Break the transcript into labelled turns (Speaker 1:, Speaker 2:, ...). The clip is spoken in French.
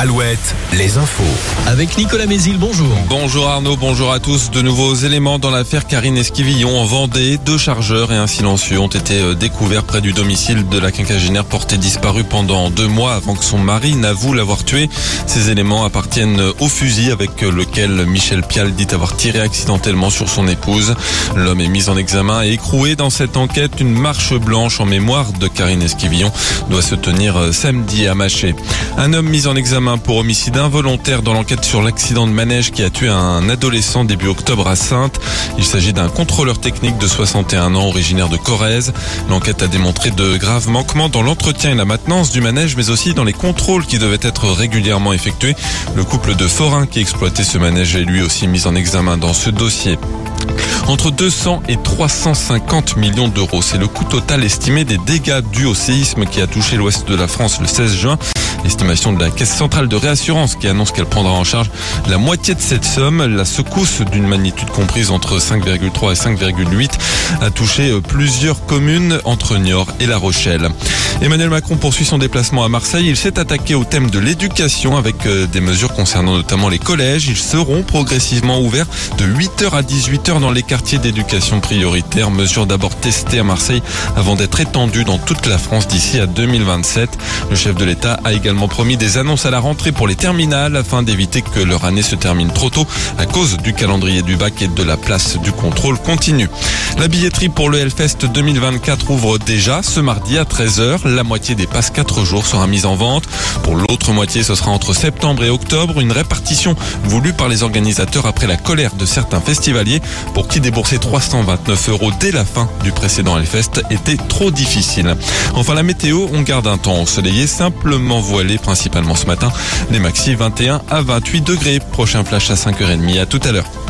Speaker 1: Alouette, les infos.
Speaker 2: Avec Nicolas Mézil, bonjour.
Speaker 3: Bonjour Arnaud, bonjour à tous. De nouveaux éléments dans l'affaire Karine Esquivillon en Vendée. Deux chargeurs et un silencieux ont été euh, découverts près du domicile de la quinquagénaire portée disparue pendant deux mois avant que son mari n'avoue l'avoir tuée. Ces éléments appartiennent au fusil avec lequel Michel Pial dit avoir tiré accidentellement sur son épouse. L'homme est mis en examen et écroué dans cette enquête. Une marche blanche en mémoire de Karine Esquivillon doit se tenir euh, samedi à Maché. Un homme mis en examen pour homicide involontaire dans l'enquête sur l'accident de manège qui a tué un adolescent début octobre à Sainte. Il s'agit d'un contrôleur technique de 61 ans originaire de Corrèze. L'enquête a démontré de graves manquements dans l'entretien et la maintenance du manège, mais aussi dans les contrôles qui devaient être régulièrement effectués. Le couple de forains qui exploitait ce manège est lui aussi mis en examen dans ce dossier. Entre 200 et 350 millions d'euros, c'est le coût total estimé des dégâts dus au séisme qui a touché l'ouest de la France le 16 juin. Estimation de la Caisse centrale de réassurance qui annonce qu'elle prendra en charge la moitié de cette somme. La secousse d'une magnitude comprise entre 5,3 et 5,8 a touché euh, plusieurs communes entre Niort et La Rochelle. Emmanuel Macron poursuit son déplacement à Marseille. Il s'est attaqué au thème de l'éducation avec euh, des mesures concernant notamment les collèges. Ils seront progressivement ouverts de 8h à 18h dans les quartiers d'éducation prioritaire. Mesure d'abord testée à Marseille avant d'être étendue dans toute la France d'ici à 2027. Le chef de l'État a également promis des annonces à la rentrée pour les terminales afin d'éviter que leur année se termine trop tôt à cause du calendrier du bac et de la place du contrôle continu. La billetterie pour le Hellfest 2024 ouvre déjà ce mardi à 13h. La moitié des passes 4 jours sera mise en vente. Pour l'autre moitié, ce sera entre septembre et octobre. Une répartition voulue par les organisateurs après la colère de certains festivaliers pour qui débourser 329 euros dès la fin du précédent Hellfest était trop difficile. Enfin, la météo, on garde un temps ensoleillé, simplement principalement ce matin. Les maxi 21 à 28 degrés. Prochain flash à 5h30. À tout à l'heure.